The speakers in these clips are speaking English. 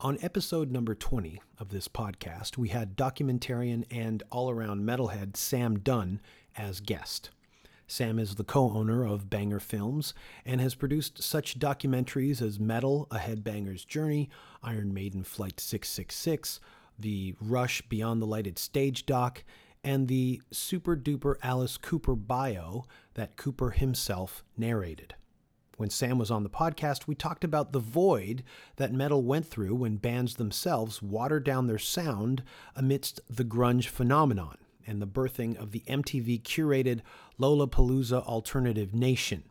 On episode number 20 of this podcast, we had documentarian and all around metalhead Sam Dunn as guest. Sam is the co owner of Banger Films and has produced such documentaries as Metal, A Headbanger's Journey, Iron Maiden Flight 666, the Rush Beyond the Lighted Stage doc, and the super duper Alice Cooper bio that Cooper himself narrated. When Sam was on the podcast, we talked about the void that metal went through when bands themselves watered down their sound amidst the grunge phenomenon and the birthing of the MTV curated Lollapalooza Alternative Nation.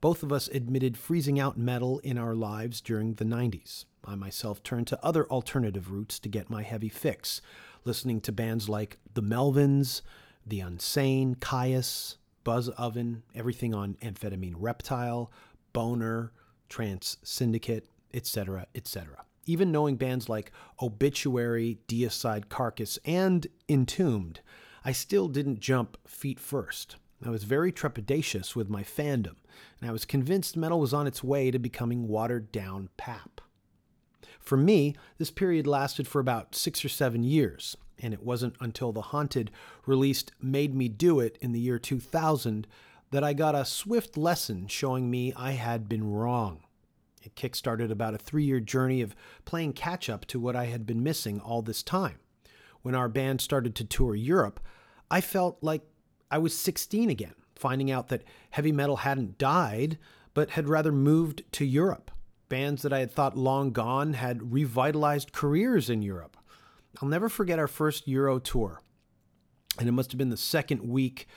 Both of us admitted freezing out metal in our lives during the 90s. I myself turned to other alternative routes to get my heavy fix, listening to bands like The Melvins, The Unsane, Caius, Buzzoven, everything on Amphetamine Reptile, Boner, Trance Syndicate, etc., etc. Even knowing bands like Obituary, Deicide Carcass, and Entombed, I still didn't jump feet first. I was very trepidatious with my fandom, and I was convinced metal was on its way to becoming watered down pap. For me, this period lasted for about six or seven years, and it wasn't until The Haunted released Made Me Do It in the year 2000 that I got a swift lesson showing me I had been wrong. It kickstarted about a three year journey of playing catch up to what I had been missing all this time. When our band started to tour Europe, I felt like I was 16 again, finding out that heavy metal hadn't died, but had rather moved to Europe. Bands that I had thought long gone had revitalized careers in Europe. I'll never forget our first Euro tour. And it must have been the second week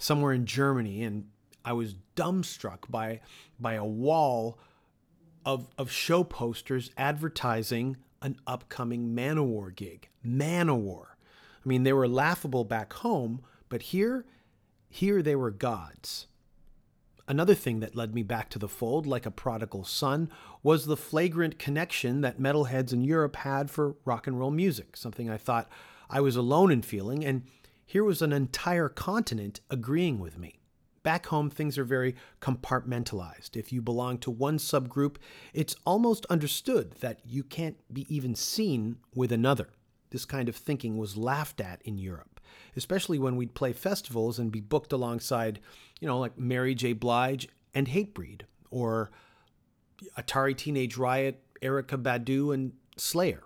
somewhere in Germany, and I was dumbstruck by by a wall of of show posters advertising an upcoming Manowar gig. Manowar. I mean, they were laughable back home, but here, here they were gods. Another thing that led me back to the fold, like a prodigal son, was the flagrant connection that metalheads in Europe had for rock and roll music, something I thought I was alone in feeling, and here was an entire continent agreeing with me. Back home, things are very compartmentalized. If you belong to one subgroup, it's almost understood that you can't be even seen with another. This kind of thinking was laughed at in Europe, especially when we'd play festivals and be booked alongside, you know, like Mary J. Blige and Hatebreed, or Atari Teenage Riot, Erykah Badu, and Slayer.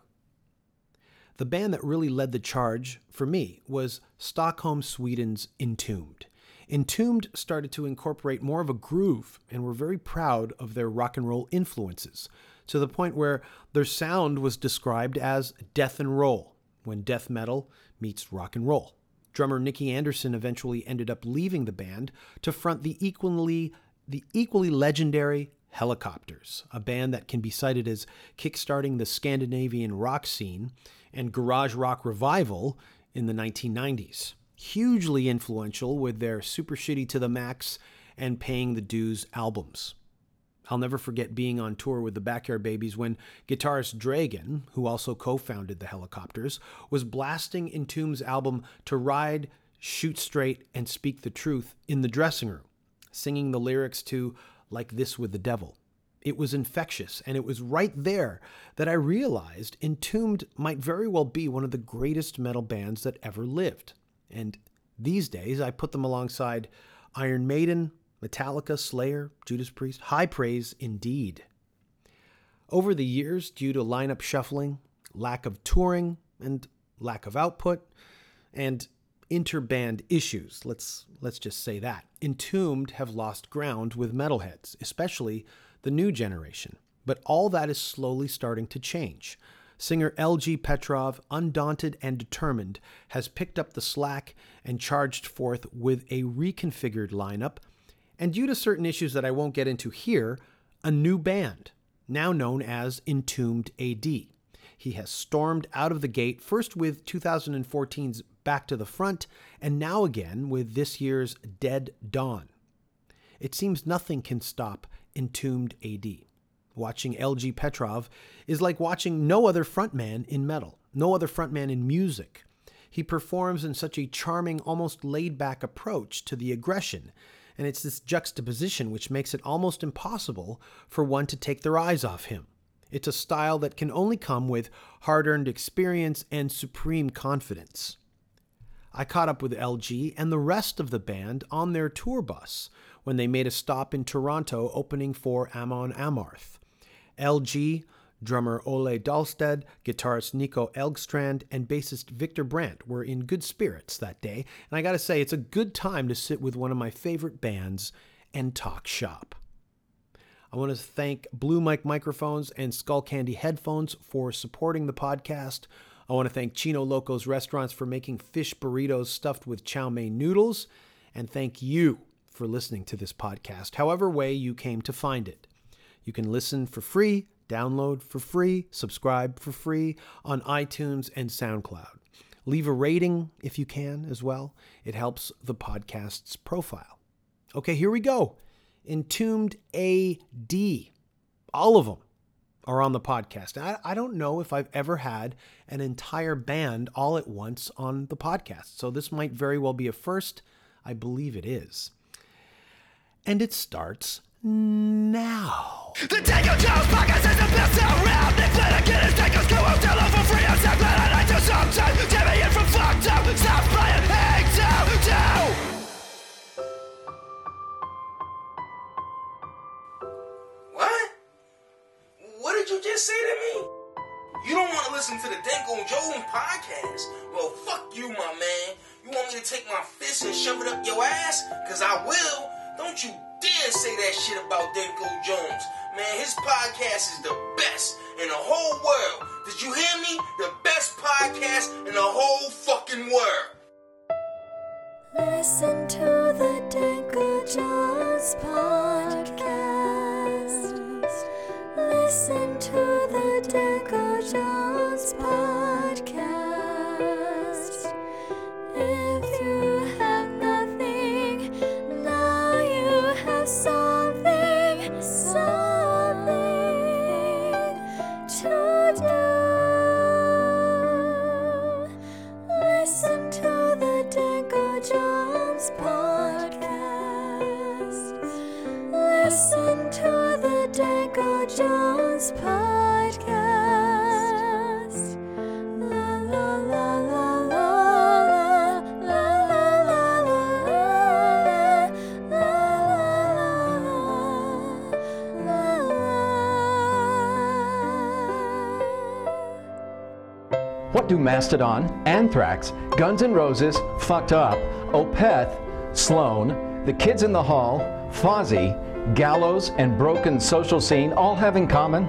The band that really led the charge for me was Stockholm, Sweden's Entombed. Entombed started to incorporate more of a groove and were very proud of their rock and roll influences, to the point where their sound was described as death and roll, when death metal meets rock and roll. Drummer Nicke Andersson eventually ended up leaving the band to front the equally the equally legendary Hellacopters, a band that can be cited as kickstarting the Scandinavian rock scene and garage rock revival in the 1990s. Hugely influential with their Super Shitty to the Max and Paying the Dues albums. I'll never forget being on tour with the Backyard Babies when guitarist Dregen, who also co founded the Hellacopters, was blasting Entombed's album To Ride, Shoot Straight, and Speak the Truth in the dressing room, singing the lyrics to Like This with the Devil. It was infectious, and it was right there that I realized Entombed might very well be one of the greatest metal bands that ever lived. And these days, I put them alongside Iron Maiden, Metallica, Slayer, Judas Priest. High praise indeed. Over the years, due to lineup shuffling, lack of touring, and lack of output, and interband issues, let's let's just say that, Entombed have lost ground with metalheads, especially the new generation. But all that is slowly starting to change. Singer LG Petrov, undaunted and determined, has picked up the slack and charged forth with a reconfigured lineup, and due to certain issues that I won't get into here, a new band, now known as Entombed AD. He has stormed out of the gate, first with 2014's Back to the Front, and now again with this year's Dead Dawn. It seems nothing can stop Entombed AD. Watching LG Petrov is like watching no other frontman in metal, no other frontman in music. He performs in such a charming, almost laid back approach to the aggression, and it's this juxtaposition which makes it almost impossible for one to take their eyes off him. It's a style that can only come with hard earned experience and supreme confidence. I caught up with LG and the rest of the band on their tour bus when they made a stop in Toronto opening for Amon Amarth. LG, drummer Olle Dahlstedt, guitarist Nico Elgstrand, and bassist Victor Brandt were in good spirits that day, and I gotta say, it's a good time to sit with one of my favorite bands and talk shop. I want to thank Blue Mic Microphones and Skullcandy Headphones for supporting the podcast. I want to thank Chino Locos Restaurants for making fish burritos stuffed with chow mein noodles. And thank you for listening to this podcast, however way you came to find it. You can listen for free, download for free, subscribe for free on iTunes and SoundCloud. Leave a rating if you can as well. It helps the podcast's profile. Okay, here we go. Entombed AD. All of them are on the podcast. I, I don't know if I've ever had an entire band all at once on the podcast. So this might very well be a first. I believe it is. And it starts now. The Danko Jones podcast is the best around. Co-host. Hello for free from Fucked Up. Stop playing Hang Down Down. Say to me? You don't want to listen to the Danko Jones podcast? Well, fuck you, my man. You want me to take my fist and shove it up your ass? Cause I will. Don't you dare say that shit about Danko Jones. Man, his podcast is the best in the whole world. Did you hear me? The best podcast in the whole fucking world. Listen to the Danko Jones podcast. Mastodon, Anthrax, Guns N' Roses, Fucked Up, Opeth, Sloan, The Kids in the Hall, Fozzy, Gallows, and Broken Social Scene all have in common?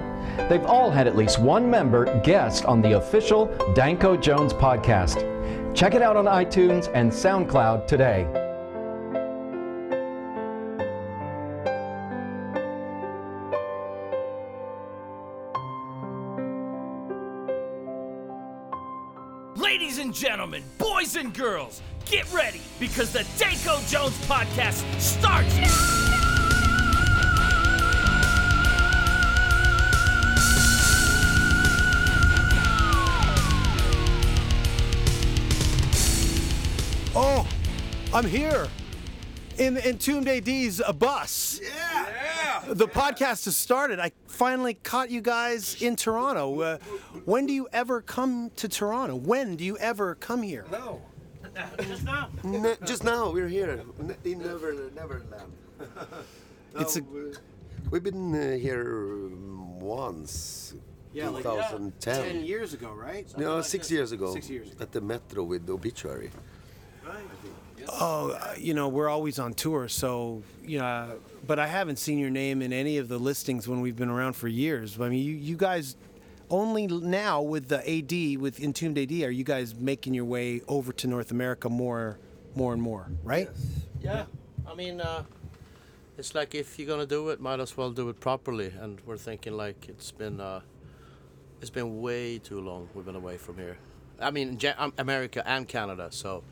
They've all had at least one member guest on the official Danko Jones podcast. Check it out on iTunes and SoundCloud today. Boys and girls, get ready because the Danko Jones podcast starts Oh, I'm here in Entombed AD's a bus. Yeah. The podcast has started. I finally caught you guys in Toronto. Uh, when do you ever come to Toronto? When do you ever come here? No. Ne- just now we're here ne- in Never Neverland. No, It's a- we- we've been uh, here um, once. 2010. ten years ago, right? No, six years ago. Six years ago. At the Metro with the Obituary. Oh, uh, you know, we're always on tour, so you know. But I haven't seen your name in any of the listings when we've been around for years. I mean, you, you guys only now with the AD with Entombed AD are you guys making your way over to North America more, more and more, right? Yes. Yeah, I mean, uh, it's like if you're gonna do it, might as well do it properly. And we're thinking like it's been, uh, it's been way too long. We've been away from here. I mean, um, America and Canada. So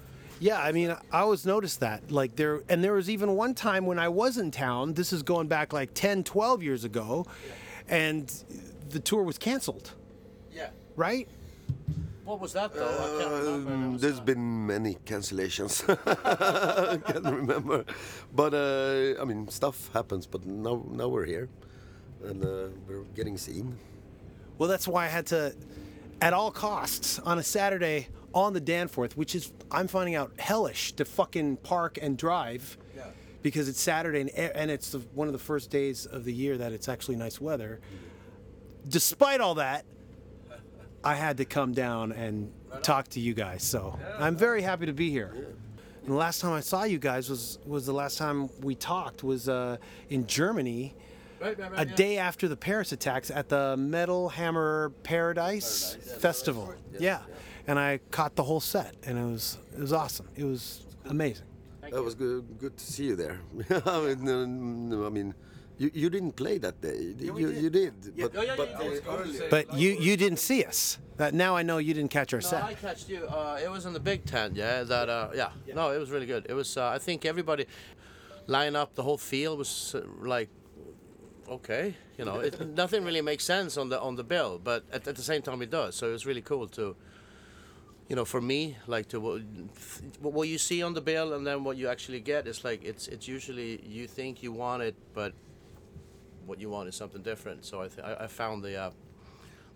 Yeah, I mean, I always noticed that. Like there, and there was even one time when I was in town. This is going back like 10, 12 years ago, and the tour was canceled, yeah, right? what was that though? I can't remember. It Um, was, there's uh, been many cancellations. I can't remember. But uh, I mean, stuff happens. But now, now we're here, and uh, we're getting seen. Well, that's why I had to, at all costs, on a Saturday on the Danforth, which is I'm finding out hellish to fucking park and drive, because it's Saturday and, e- and it's the, one of the first days of the year that it's actually nice weather. Despite all that, I had to come down and talk to you guys. So I'm very happy to be here. And the last time I saw you guys was was the last time we talked was uh, in Germany a day after the Paris attacks at the Metal Hammer Paradise, Festival. Yeah. And I caught the whole set, and it was it was awesome. It was amazing. That was good. Good to see you there. I mean, no, I mean, you, you didn't play that day. you, you did, but, but But you you didn't see us. That now I know you didn't catch our No, set. I catched you. Uh, it was in the Big Tent, yeah. That, uh, yeah. No, it was really good. It was. Uh, I think everybody line up. The whole field was uh, like, okay, you know, it, nothing really makes sense on the on the bill, but at, at the same time it does. So it was really cool to, you know, for me, like to what, what you see on the bill and then what you actually get is like it's it's usually you think you want it, but what you want is something different. So I th- I, found the. Uh,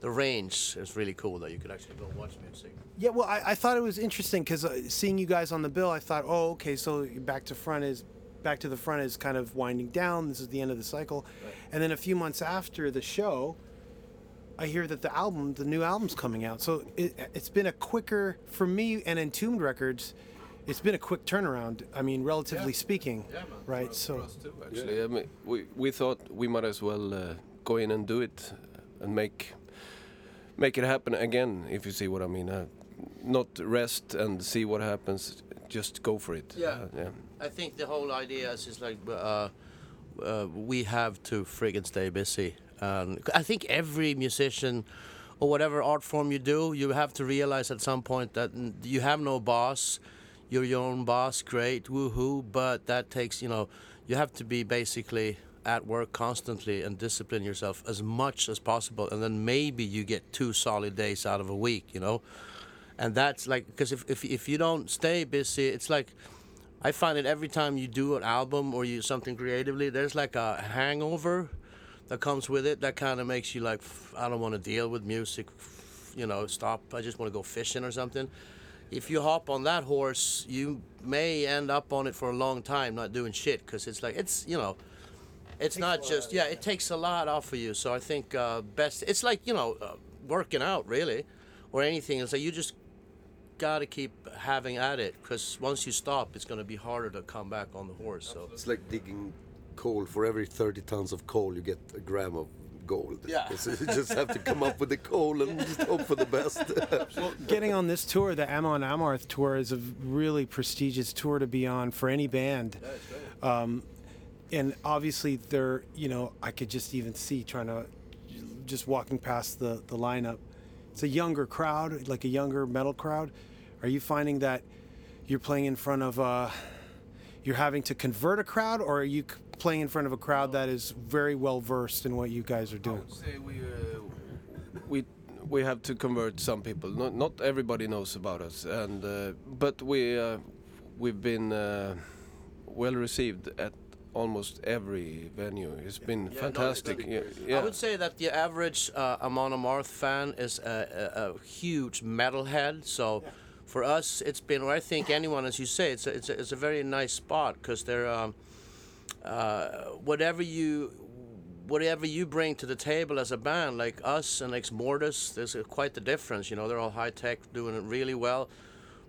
the range is really cool that you could actually go watch music. Yeah, well, I, I thought it was interesting because uh, seeing you guys on the bill, I thought, oh, okay, so back to front is back to the front is kind of winding down. This is the end of the cycle, and then a few months after the show, I hear that the album, the new album's coming out. So it, it's been a quicker for me and Entombed Records. It's been a quick turnaround. I mean, relatively speaking, right? So Actually, I mean, we we thought we might as well uh, go in and do it and make make it happen again. If you see what I mean, uh, not rest and see what happens. Just go for it. Yeah. Uh, yeah. I think the whole idea is just like uh, uh, we have to friggin' stay busy. I think every musician or whatever art form you do, you have to realize at some point that you have no boss. You're your own boss, great, woohoo. But that takes, you know, you have to be basically at work constantly and discipline yourself as much as possible. And then maybe you get two solid days out of a week, you know and that's like because if, if if you don't stay busy it's like i find it every time you do an album or you something creatively there's like a hangover that comes with it that kind of makes you like i don't want to deal with music you know stop i just want to go fishing or something. If you hop on that horse you may end up on it for a long time not doing shit because it's like it's you know it's not just yeah. it takes a lot off of you. So i think uh, best it's like you know uh, working out really or anything. It's like you just got to keep having at it because once you stop it's going to be harder to come back on the horse so. It's like digging coal. For every 30 tons of coal, you get a gram of gold. Yeah. So you just have to come up with the coal and just hope for the best. well, getting on this tour, the Amon Amarth tour, is a really prestigious tour to be on for any band. Um, and obviously, they're you know I could just even see trying to just walking past the the lineup. It's a younger crowd, like a younger metal crowd. Are you finding that you're playing in front of uh, you're having to convert a crowd, or are you playing in front of a crowd that is very well versed in what you guys are doing? Say we uh, we we have to convert some people. Not not everybody knows about us, and uh, but we uh, we've been uh, well received at almost every venue. It's been fantastic. yeah, yeah. i would say that the average uh, amon amarth fan is a, a, a huge metalhead so for us it's been or i think anyone as you say it's a, it's a, it's a very nice spot because they're um, uh, whatever you whatever you bring to the table as a band, like us and Exmortus, there's a, quite the difference. You know, they're all high tech, doing it really well,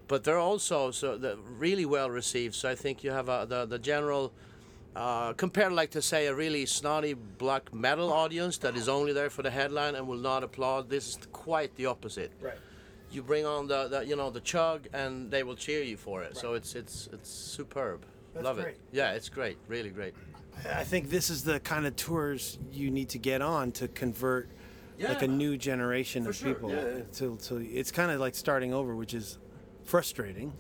but they're also so they're really well received. So I think you have a, the the general. Uh, compared like to say a really snotty black metal audience that is only there for the headline and will not applaud this is quite the opposite Right. you bring on the, the you know the chug and they will cheer you for it so it's it's it's superb That's love great. it yeah it's great really great I think this is the kind of tours you need to get on to convert like a new generation of sure, people. yeah. To, to it's kind of like starting over, which is frustrating,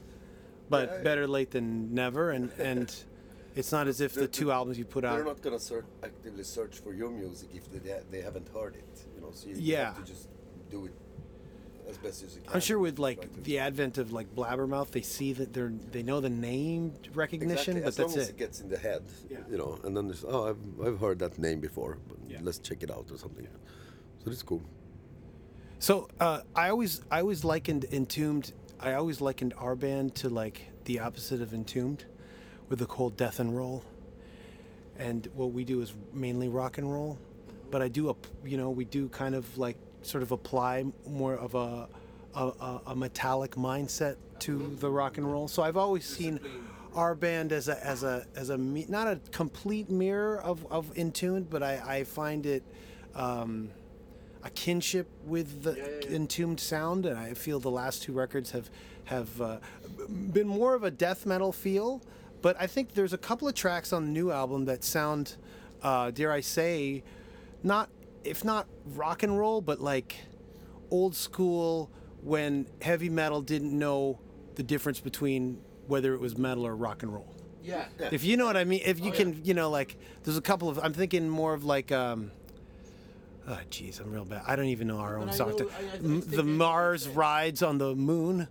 but better late than never. And and it's not as if the two albums you put out They're not gonna search, actively search for your music if they, they haven't heard it. You know, so you Yeah. have to just do it as best as you can. I'm sure with like the advent of like Blabbermouth, they see that they're they know the name recognition, exactly. but as that's long as it. it gets in the head, Yeah. you know, and then there's oh I've, I've heard that name before, but Yeah. let's check it out or something. So it's cool. So uh, I always I always likened Entombed. I always likened our band to like the opposite of Entombed, with the cold death and roll. And what we do is mainly rock and roll, but I do a you know we do kind of like sort of apply more of a a, a, metallic mindset to the rock and roll. So I've always seen our band as a as a as a not a complete mirror of of Entombed, but I I find it. Um, a kinship with the entombed sound, and I feel the last two records have have uh, been more of a death metal feel. But I think there's a couple of tracks on the new album that sound, uh, dare I say, not if not rock and roll, but like old school when heavy metal didn't know the difference between whether it was metal or rock and roll. Yeah. If you know what I mean, if you Oh, can, you know, like there's a couple of I'm thinking more of like um Oh jeez, I'm real bad. I don't even know our own But I song. know- to- I- I M- the Mars rides on the moon.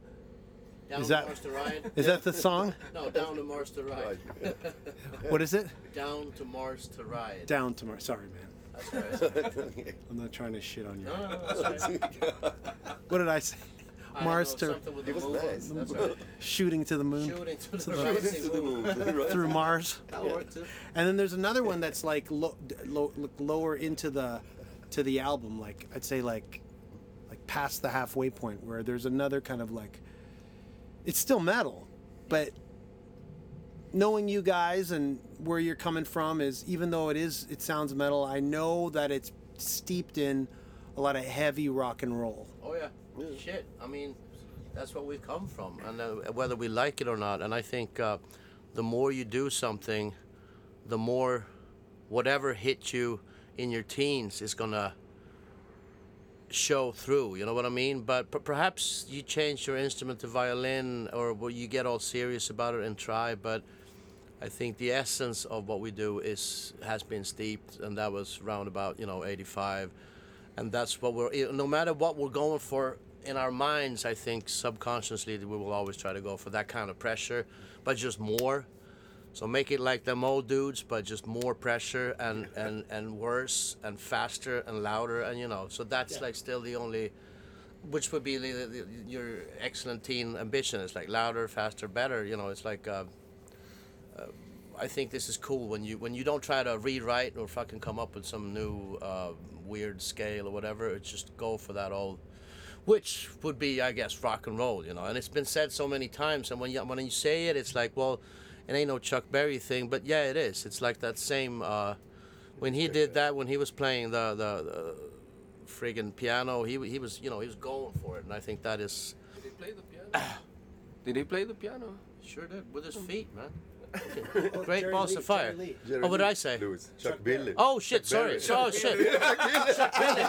Down Is to that- Mars to ride. Is that the song? No, down to Mars to ride. What is it? down to Mars to ride. Down to Mars. Sorry, man. That's what I said. I'm not trying to shit on you. No, no, no, that's right. What did I say? I Mars know to something with the It was moon. nice. That's right. shooting to the moon Shooting to the, To the- rising moon. through Mars. That'll too. And then there's another one that's like lo- lo- look lower into the to the album, like I'd say like like past the halfway point, where there's another kind of like it's still metal, but knowing you guys and where you're coming from is even though it is it sounds metal, I know that it's steeped in a lot of heavy rock and roll. Oh yeah. Shit. I mean, that's what we've come from, and uh, whether we like it or not. And I think uh, the more you do something, the more whatever hit you in your teens is gonna show through. You know what I mean? But p- perhaps you change your instrument to violin, or well, you get all serious about it and try. But I think the essence of what we do is has been steeped, and that was round about you know '85, and that's what we're. No matter what we're going for in our minds, I think subconsciously we will always try to go for that kind of pressure, but just more. So make it like them old dudes, but just more pressure and and and worse and faster and louder, and you know. So that's like still the only. Which would be the, the, your excellent teen ambition. It's like louder, faster, better. You know, it's like. Uh, I think this is cool when you when you don't try to rewrite or fucking come up with some new uh, weird scale or whatever. It's just go for that old, which would be I guess rock and roll, you know. And it's been said so many times, and when you when you say it, it's like well, it ain't no Chuck Berry thing, but yeah, it is. It's like that same uh, when he did that when he was playing the the, the friggin' piano. He he was you know he was going for it, and I think that is Did he play the piano? Did he play the piano? sure did with his feet, man. Great Jerry balls Lee, of fire. Jerry Oh, what did I say? Lewis. Chuck, Billy. Oh shit! Sorry. Berry. So shit. Chuck Billy.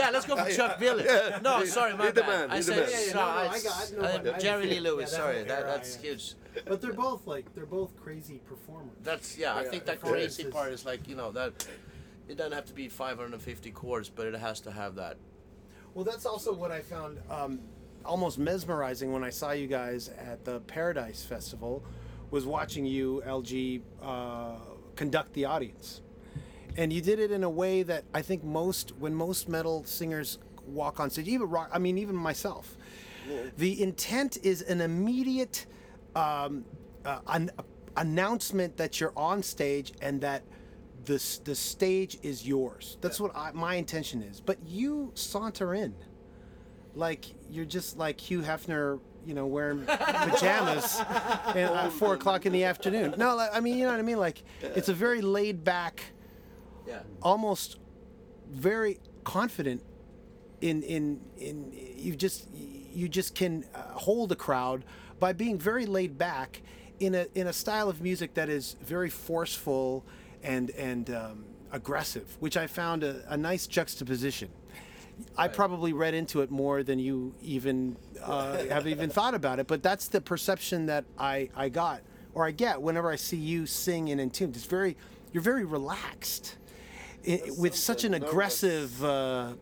yeah, let's go for Chuck Billy. No, sorry, my He's the bad. man, I he's the said man. Yeah, yeah, no, no, sorry, I got- no, uh, I- Jerry Lee yeah, Lewis. that sorry, whole that, era, that's yeah. huge. But they're both like they're both crazy performers. That's yeah. I think that Yeah. crazy It's- part is like you know that it doesn't have to be 550 chords, but it has to have that. Well, that's also what I found um, almost mesmerizing when I saw you guys at the Paradise Festival, was watching you, LG, uh, conduct the audience, and you did it in a way that I think most when most metal singers walk on stage, even rock. I mean, even myself, the intent is an immediate um, uh, an announcement that you're on stage and that the the stage is yours. That's what I, my intention is. But you saunter in, like you're just like Hugh Hefner, you know, wearing pajamas and, at four o'clock in the afternoon. No, I mean, you know what I mean. Like it's a very laid back, Yeah. almost very confident in in in you just you just can uh, hold a crowd by being very laid back in a in a style of music that is very forceful and and um, aggressive, which I found a, a nice juxtaposition. I probably read into it more than you even uh, have even thought about it, but that's the perception that I, I got or I get whenever I see you sing in Entombed. It's very you're very relaxed i with such an aggressive uh,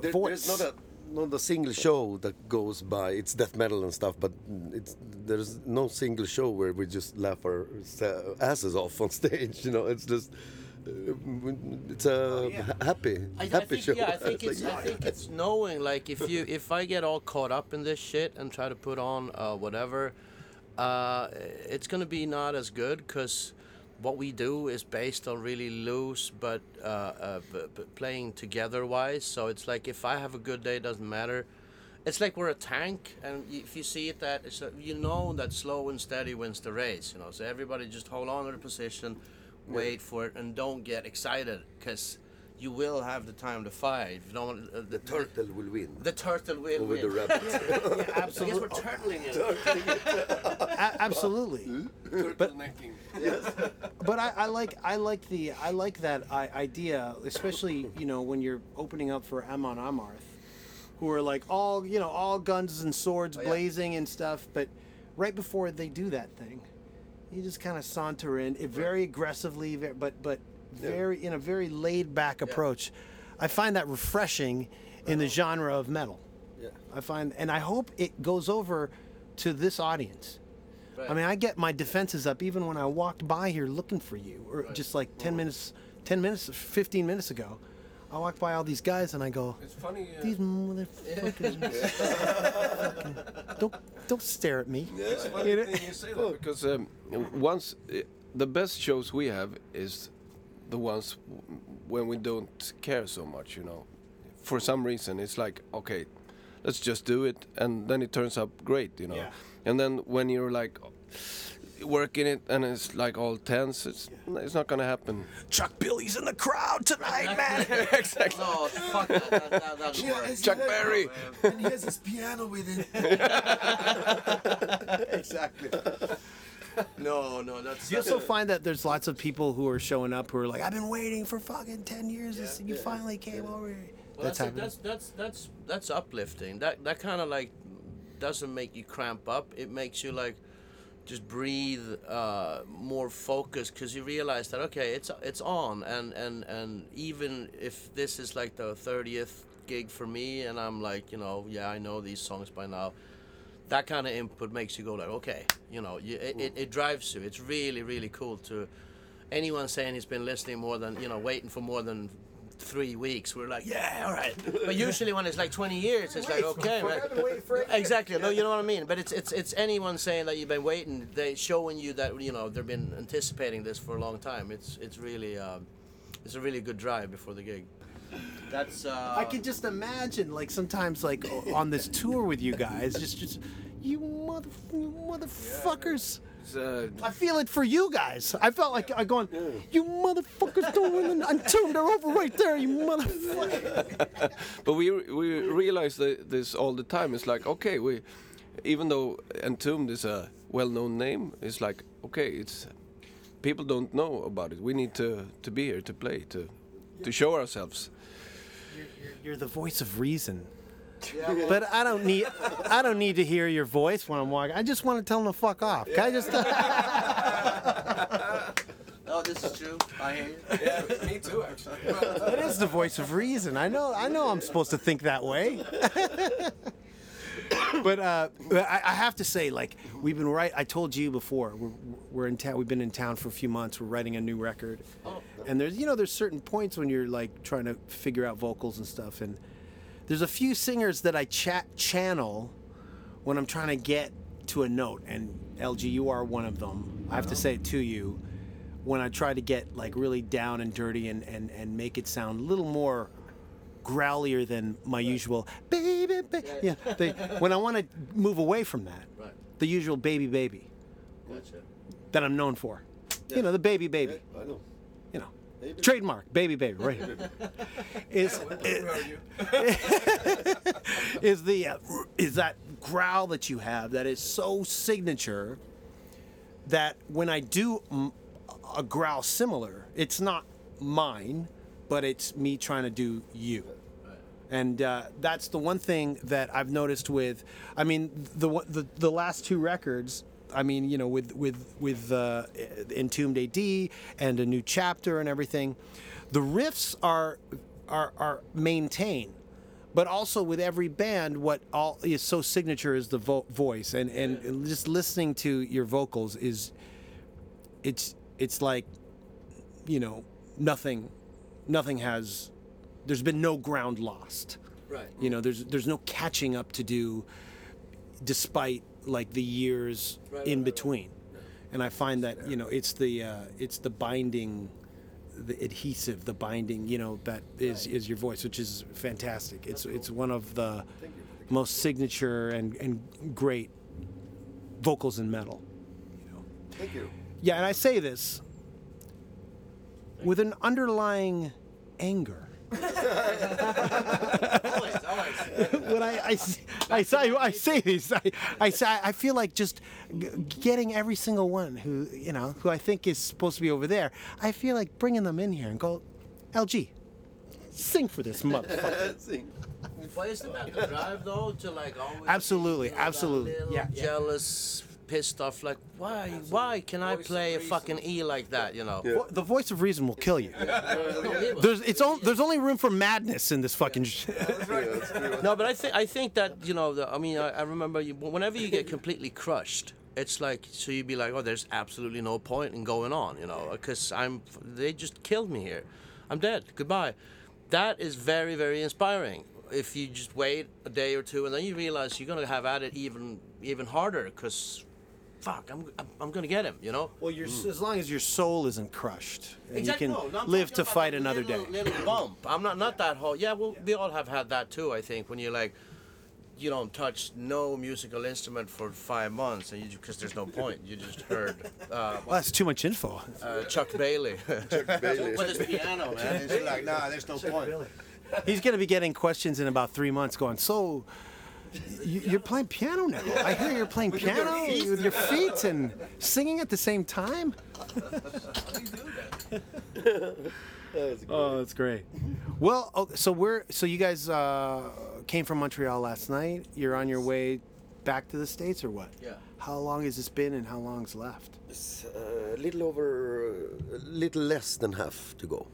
there, voice. there's not a not a single show that goes by. It's death metal and stuff, but it's there's no single show where we just laugh our asses off on stage. You know, it's just it's a ha- happy, I, I happy think, show. Yeah, I think it's I think it's knowing like if you if I get all caught up in this shit and try to put on uh, whatever, uh, it's gonna be not as good because what we do is based on really loose but uh, uh, playing together wise. So it's like if I have a good day, it doesn't matter. It's like we're a tank, and if you see it that it's a, you know that slow and steady wins the race. You know, so everybody just hold on to the position, wait for it, and don't get excited because you will have the time to fight. If you don't, want- uh, the, the turtle will win the turtle will over win. the rabbit. I guess absolutely. we're turtling it. A- absolutely. But but I, I like I like the I like that I, idea, especially you know when you're opening up for Amon Amarth, who are like all you know all guns and swords blazing and stuff. But right before they do that thing, you just kind of saunter in it very aggressively, ve- but but very in a very laid back approach. I find that refreshing in the uh-huh. genre of metal. Yeah. I find, and I hope it goes over to this audience. I mean, I get my defenses up even when I walked by here looking for you, or just like ten minutes, ten minutes, fifteen minutes ago. I walk by all these guys and I go, It's funny. Uh, "These motherfuckers! fucking- don't don't stare at me." It's funny You know? thing you say that because um, once uh, the best shows we have is the ones w- when we don't care so much, you know. For some reason, it's like okay, let's just do it, and then it turns out great, you know. Yeah. And then when you're like working it and it's like all tense, it's it's not gonna happen. Chuck Billy's in the crowd tonight, man. exactly. Oh, no, fuck that. that, that doesn't work. Chuck Berry. and he has his piano with him. exactly. No, no, that's. You also find that there's lots of people who are showing up who are like, "I've been waiting for fucking ten years. This- you finally came over." here." Well, that's that's, happening. that's that's that's that's uplifting. That that kind of like doesn't make you cramp up. It makes you like just breathe uh, more focused because you realize that okay, it's it's on, and and and even if this is like the thirtieth gig for me, and I'm like, you know, yeah, I know these songs by now. That kind of input makes you go like, okay, you know, you, it, it, it drives you. It's really really cool to anyone saying he's been listening more than you know, waiting for more than three weeks. We're like, yeah, all right. But usually when it's like 20 years, it's like, okay, man. Exactly. No, you know what I mean. But it's it's it's anyone saying that you've been waiting, they showing you that you know they've been anticipating this for a long time. It's it's really um, it's a really good drive before the gig. That's uh, I can just imagine, like sometimes, like on this tour with you guys, just, just you mother, you motherfuckers. It's, uh, I feel it for you guys. I felt like I going, you motherfuckers doing it. Entombed, they're over right there, you motherfucker. but we we realize that this all the time. It's like okay, we even though Entombed is a well-known name, it's like okay, it's people don't know about it. We need to to be here to play to to show ourselves. You're the voice of reason. But I don't need, I don't need to hear your voice when I'm walking. I just want to tell them to fuck off. Can I just? oh, this is true. I hear you. Yeah, me too, actually. It is the voice of reason. I know. I know. I'm supposed to think that way. but uh, I, I have to say, like we've been right. I told you before. We're, we're in town. We've been in town for a few months. We're writing a new record, oh. and there's you know there's certain points when you're like trying to figure out vocals and stuff. And there's a few singers that I chat channel when I'm trying to get to a note. And LG, you are one of them. I have to uh-huh. say it to you when I try to get like really down and dirty and, and, and make it sound a little more growlier than my usual baby, ba-" yeah. They, when I want to move away from that, Right. the usual baby baby Gotcha. that I'm known for, you know, the baby baby, I know. Know, trademark. Baby baby. Right here. Is is the uh, is that growl that you have that is so signature that when I do mm, a growl similar, it's not mine, but it's me trying to do you. And uh, that's the one thing that I've noticed with, I mean, the the the last two records. I mean, you know, with with with uh, Entombed AD and a new chapter and everything, the riffs are are are maintained, but also with every band, what all is so signature is the vo- voice, and and just listening to your vocals is, it's it's like, you know, nothing, nothing has. There's been no ground lost. Right. You know, there's there's no catching up to do, despite like the years Right, in right, right, between. And I find that you know it's the uh, it's the binding, the adhesive, the binding. You know that is is your voice, which is fantastic. It's it's one of the most signature and and great vocals in metal. You know? Thank you. Yeah, and I say this with an underlying anger. always, always. When I I, s- I say I say this, I, I say I feel like just getting every single one who you know who I think is supposed to be over there. I feel like bringing them in here and go, LG, sing for this motherfucker. Sing. But isn't that the drive though to like always? Absolutely, you know, that absolutely, little yeah, yeah. Jealous, pissed off. Like why? Why can I play a fucking E like that? You know. Vo- The voice of reason will kill you. There's it's on, there's only room for madness in this fucking. Sh- No, but I think I think that you know. The, I mean, I, I remember you, whenever you get completely crushed, it's like so you'd be like, oh, there's absolutely no point in going on, you know, because I'm they just killed me here, I'm dead. Goodbye. That is very very inspiring. If you just wait a day or two and then you realize you're gonna have at it even even harder, because fuck, I'm I'm, I'm gonna get him, you know. well, your as long as your soul isn't crushed and Exactly. you can no, live to fight another little, day. Little bump. I'm not not that whole. Yeah, well, we all have had that too. I think when you like, you don't touch no musical instrument for five months, and you because there's no point. You just heard uh, Well, that's too much info. uh, Chuck Bailey Chuck Bailey. with his piano, man. It's like, nah, there's no point. He's going to be getting questions in about three months going, so you- you're playing piano now. I hear you're playing piano with your feet and singing at the same time. oh, that's great. Well, oh, so we're so you guys uh, came from Montreal last night. You're on your way back to the states or what? Yeah. How long has this been and how long's left? It's uh, a little over, a little less than half to go.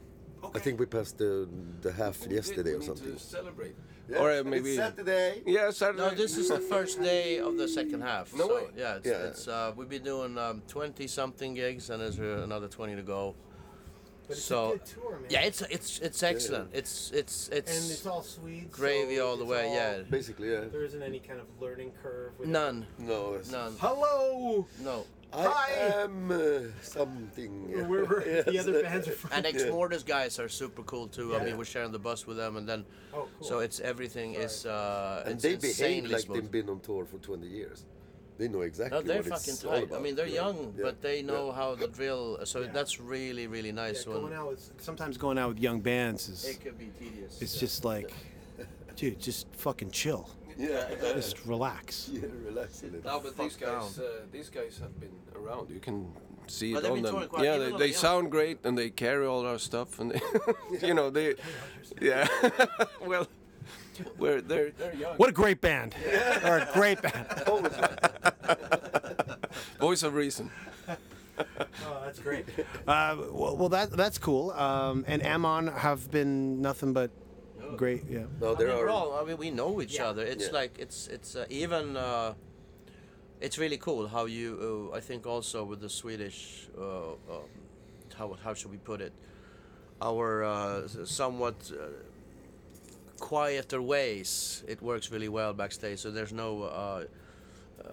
I think we passed the, the half yesterday or something. To celebrate. Yeah, Or uh, maybe. It's Saturday. Yeah, Saturday. No, this is the first day of the second half. No so, way. Yeah, it's, Yeah. it's uh, we've been doing um, 20 something gigs, and there's uh, another 20 to go. But so yeah, it's it's it's excellent. It's it's it's all Swedes. gravy all the way. Yeah, Basically, yeah. There isn't any kind of learning curve. none, No, it's, none, Hello. no. I Hi. am uh, something. Where, where the Yes. other bands are from. And Ex Mortis guys are super cool too. I mean, we're sharing the bus with them, and then Oh, cool. so it's everything is uh, And it's they behave insanely like smooth. they've been on tour for 20 years. They know exactly No, they're what fucking it's all tight. I about. mean, they're Yeah. young, Yeah. but they know Yeah. how the drill. So that's really, really nice. Yeah, when out with sometimes going out with young bands is it could be tedious. it's just like, dude, just fucking chill, Yeah, just relax. yeah, relax a little. No, but these guys, uh, these guys have been around. You can see Well, it on them. quite- Yeah, they, they they're sound great and they carry all our stuff and they, you know they, yeah. well, we're they're they're young. What a great band! Or a great band. Voice of reason. Oh, that's great. Uh, well, well, that that's cool. Um, and Amon have been nothing but great. Yeah. No, I mean, we're all, I mean, we know each other. It's Yeah. like it's it's uh, even. Uh, it's really cool how you. Uh, I think also with the Swedish. Uh, um, how how should we put it? Our uh, somewhat. Uh, quieter ways it works really well backstage so there's no uh, uh,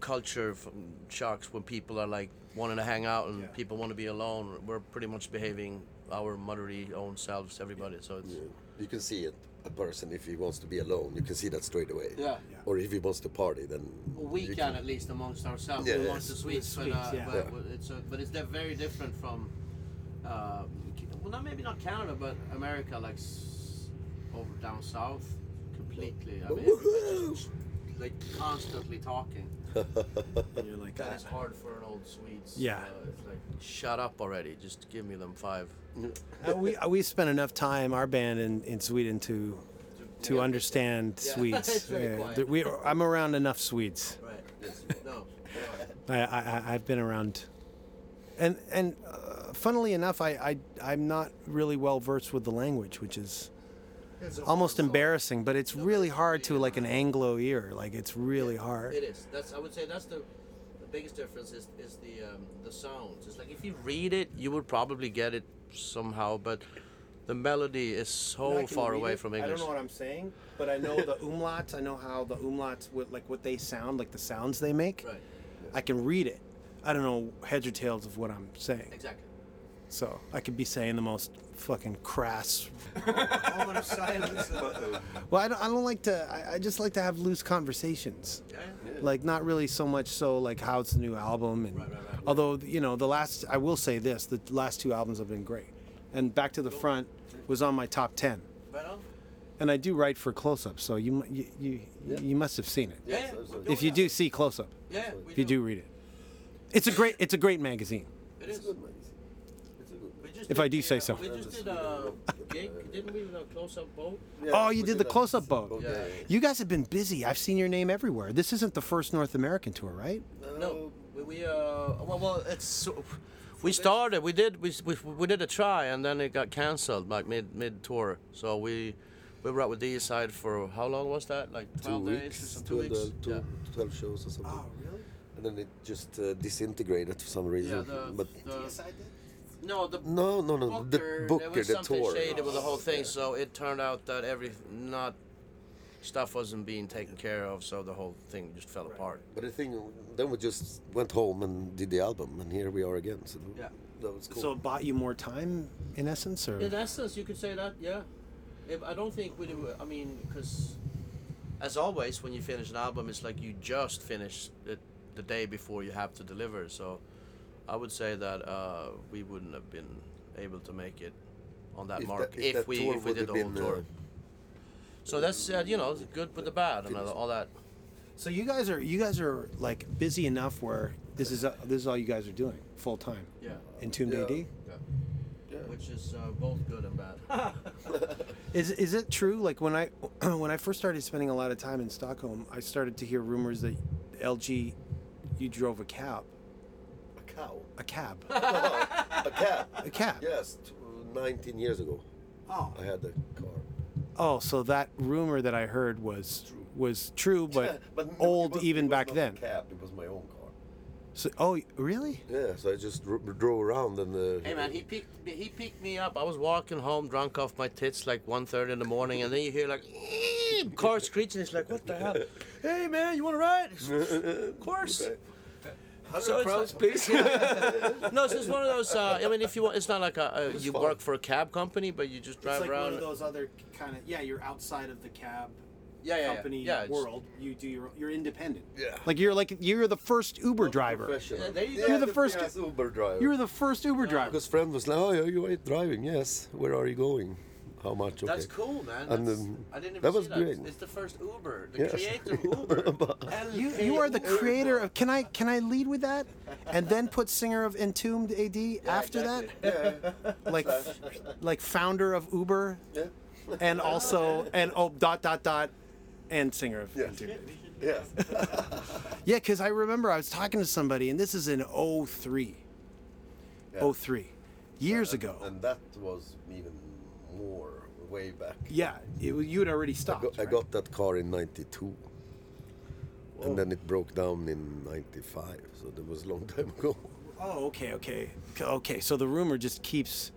culture from shocks when people are like wanting to hang out and people want to be alone we're pretty much behaving our motherly own selves everybody so it's You can see it. A person, if he wants to be alone, you can see that straight away. Yeah. yeah. Or if he wants to party, then we you can, at least amongst ourselves. Yeah, we yeah. amongst the Swedes, but, uh, yeah. but, Yeah. but it's uh, but it's de- very different from, uh, well, not maybe not Canada, but America, like s- over down south, completely. I mean, just, like constantly talking. And you're like, That is hard for an old Swedes. Yeah. uh, it's like shut up already. Just give me them five. Uh, we uh, we spent enough time our band in, in Sweden to to understand Yeah, Swedes. Yeah, we I'm around enough Swedes. Right. no. I, I I- I've been around, and and uh, funnily enough, I I I'm not really well versed with the language, which is almost embarrassing. But it's really hard to like an Anglo ear. Like it's really hard. It is. That's. I would say that's the biggest difference is is the um, the sounds. It's like if you read it, you would probably get it somehow, but the melody is so far away from English. I don't know what I'm saying, but I know the umlauts. I know how the umlauts, what, like what they sound, like the sounds they make. Right. I can read it. I don't know heads or tails of what I'm saying. Exactly. So I could be saying the most fucking crass. Moment of silence. well, I don't, I don't like to. I, I just like to have loose conversations. Yeah. Like not really so much so like how's the new album and right, right, right, although you know the last I will say this the last two albums have been great and Back to the Front was on my top ten Right on. and I do write for Close Up so you mu- you you, you must have seen it Yeah. if you do see Close Up Yeah. we if you do read it it's a great it's a great magazine It is. Good magazine. It's a good. We just If did I do the, say uh, so. We just did a gig, didn't we? A close-up boat. oh you we did the. Close Up boat Yeah. you guys have been busy I've seen your name everywhere this isn't the first North American tour right No, we, we uh well, well it's so- we started we did we, we, we did a try and then it got cancelled like mid mid tour so we we were out with the side for how long was that like 12 Two days or weeks, some, two, two weeks two, yeah. 12 shows or something. Oh, really And then it just uh, disintegrated for some reason. yeah the, but the, no the no, no, no. Booker, the there Booker, was the something tour. shady with the whole thing so it turned out that every not stuff wasn't being taken care of so the whole thing just fell apart But the thing, then we just went home and did the album, and here we are again. So Yeah. that was cool. so it bought you more time in essence or In essence, you could say that, yeah. If, I don't think we do. I mean, because as always, when you finish an album, it's like you just finish it the day before you have to deliver. So, I would say that uh, we wouldn't have been able to make it on that If mark that- if if, that we if we did the whole tour. uh, so that's uh, you know good with the bad and all that. So you guys are you guys are like busy enough where this is uh, this is all you guys are doing full time. Yeah. In Entombed Yeah. AD. Which is uh, both good and bad. Is is it true? Like when I when I first started spending a lot of time in Stockholm, I started to hear rumors that LG, you drove a cab, a cow. a cab, a cab. a cab. Yes, t- 19 years ago. Oh. I had the car. Oh, so that rumor that I heard was was true, but, no, it old was- even it was back not then. A cab. It was my own car. So oh really? Yeah, so I just dro- drove around and. Uh, Hey man, he picked me- he picked me up. I was walking home drunk off my tits like 1.30 in the morning, and then you hear like car screeching. It's like what the hell? Hey man, you want to ride? of course. So it's crowns, like- please. No, it's just one of those. Uh, I mean, if you want, it's not like a, a you fun. work for a cab company, but you just drive around. those other kind of yeah. You're outside of the cab yeah, yeah, yeah. yeah, it's- You do your you're independent. Yeah. Like you're like you're the first Uber driver. Professional. Yeah, there you Yeah, go. You're the first- Uber driver. You were the first Uber driver. Because friend was like, oh, yeah, you ain't driving. Yes. Where are you going? How much? Okay. That's cool, man. And, That's, um, I didn't even that see was that. great. It's the first Uber, the Yes. creator of Uber. You, you are the creator of. Can I can I lead with that, and then put singer of Entombed AD after that, like like founder of Uber, Yeah. and also and oh dot dot dot, and singer of Yes. Entombed. Yes. Yeah, because I remember I was talking to somebody, and this is in 03. Yeah. 03. Years ago. And that was even more way back. Yeah, it, you had already I stopped. got, I got that car in 92. And then it broke down in 95. So that was a long time ago. Oh, okay, okay, Okay, okay. So the rumor just keeps.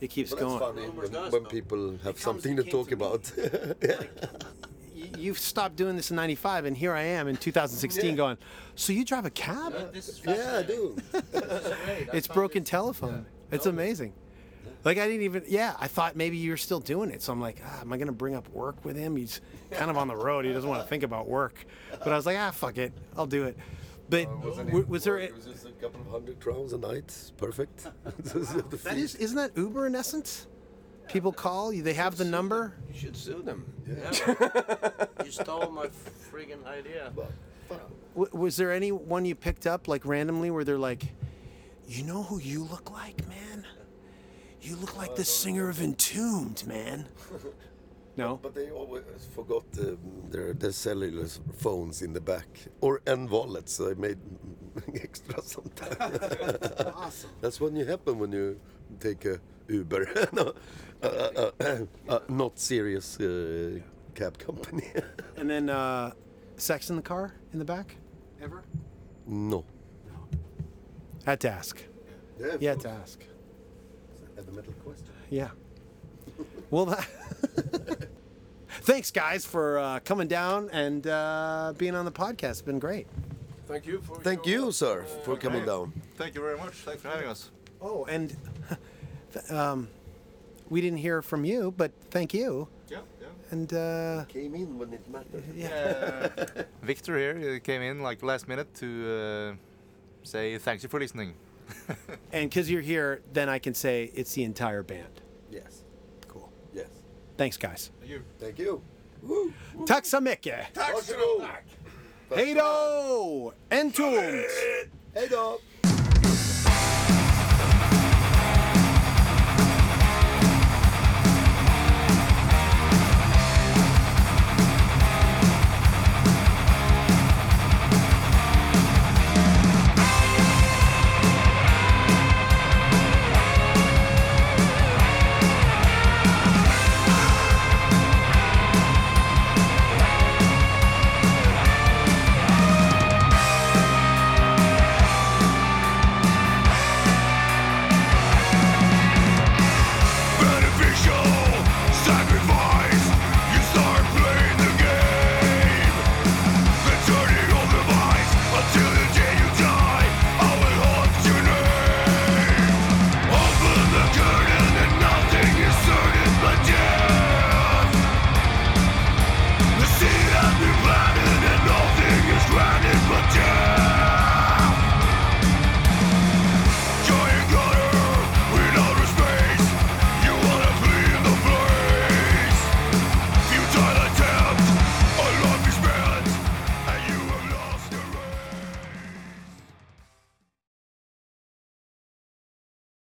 It keeps But that's going. funny when, does, when people have comes- something to talk to about. yeah. Y- You've stopped doing this in '95, and here I am in 2016, going. So you drive a cab? This is yeah, I do. This is great. It's broken it- telephone. It's amazing. Like I didn't even. Yeah, I thought maybe you were still doing it. So I'm like, ah, am I gonna bring up work with him? He's kind of on the road. He doesn't want to think about work. But I was like, ah, fuck it, I'll do it. But w- was there? It was just a couple of hundred crowns a night. Perfect. That is, isn't that Uber in essence? People call you. They have the number. You should sue them. You stole my friggin' idea. W- was there anyone you picked up like randomly where they're like, you know who you look like, man? You look like the singer of Entombed, man. No. But they always forgot um, their, their cellular phones in the back, or and wallets. So I made extra sometimes. Awesome. That's when you happen when you take a Uber, no, uh, uh, uh, uh, not serious uh, cab company. And then uh, sex in the car in the back. Ever? no, Had to ask. Yeah, You had to ask. It's a metal question. Yeah. Well, that. Thanks, guys, for uh, coming down and uh, being on the podcast. It's been great. Thank you for Thank your- you, sir, for coming down. Thank you very much. Thanks for having us. Oh, and um, we didn't hear from you, but thank you. Yeah, yeah. And uh, Came in when it mattered. Uh, Victor here uh, came in like last minute to uh, say thank you for listening. and because you're here, then I can say it's the entire band. Yes. Cool. Yes. Thanks, guys. Thank you. Thank you. Woo. Tack så mycket. Varsågod. Hej då! Entombed! Hej då!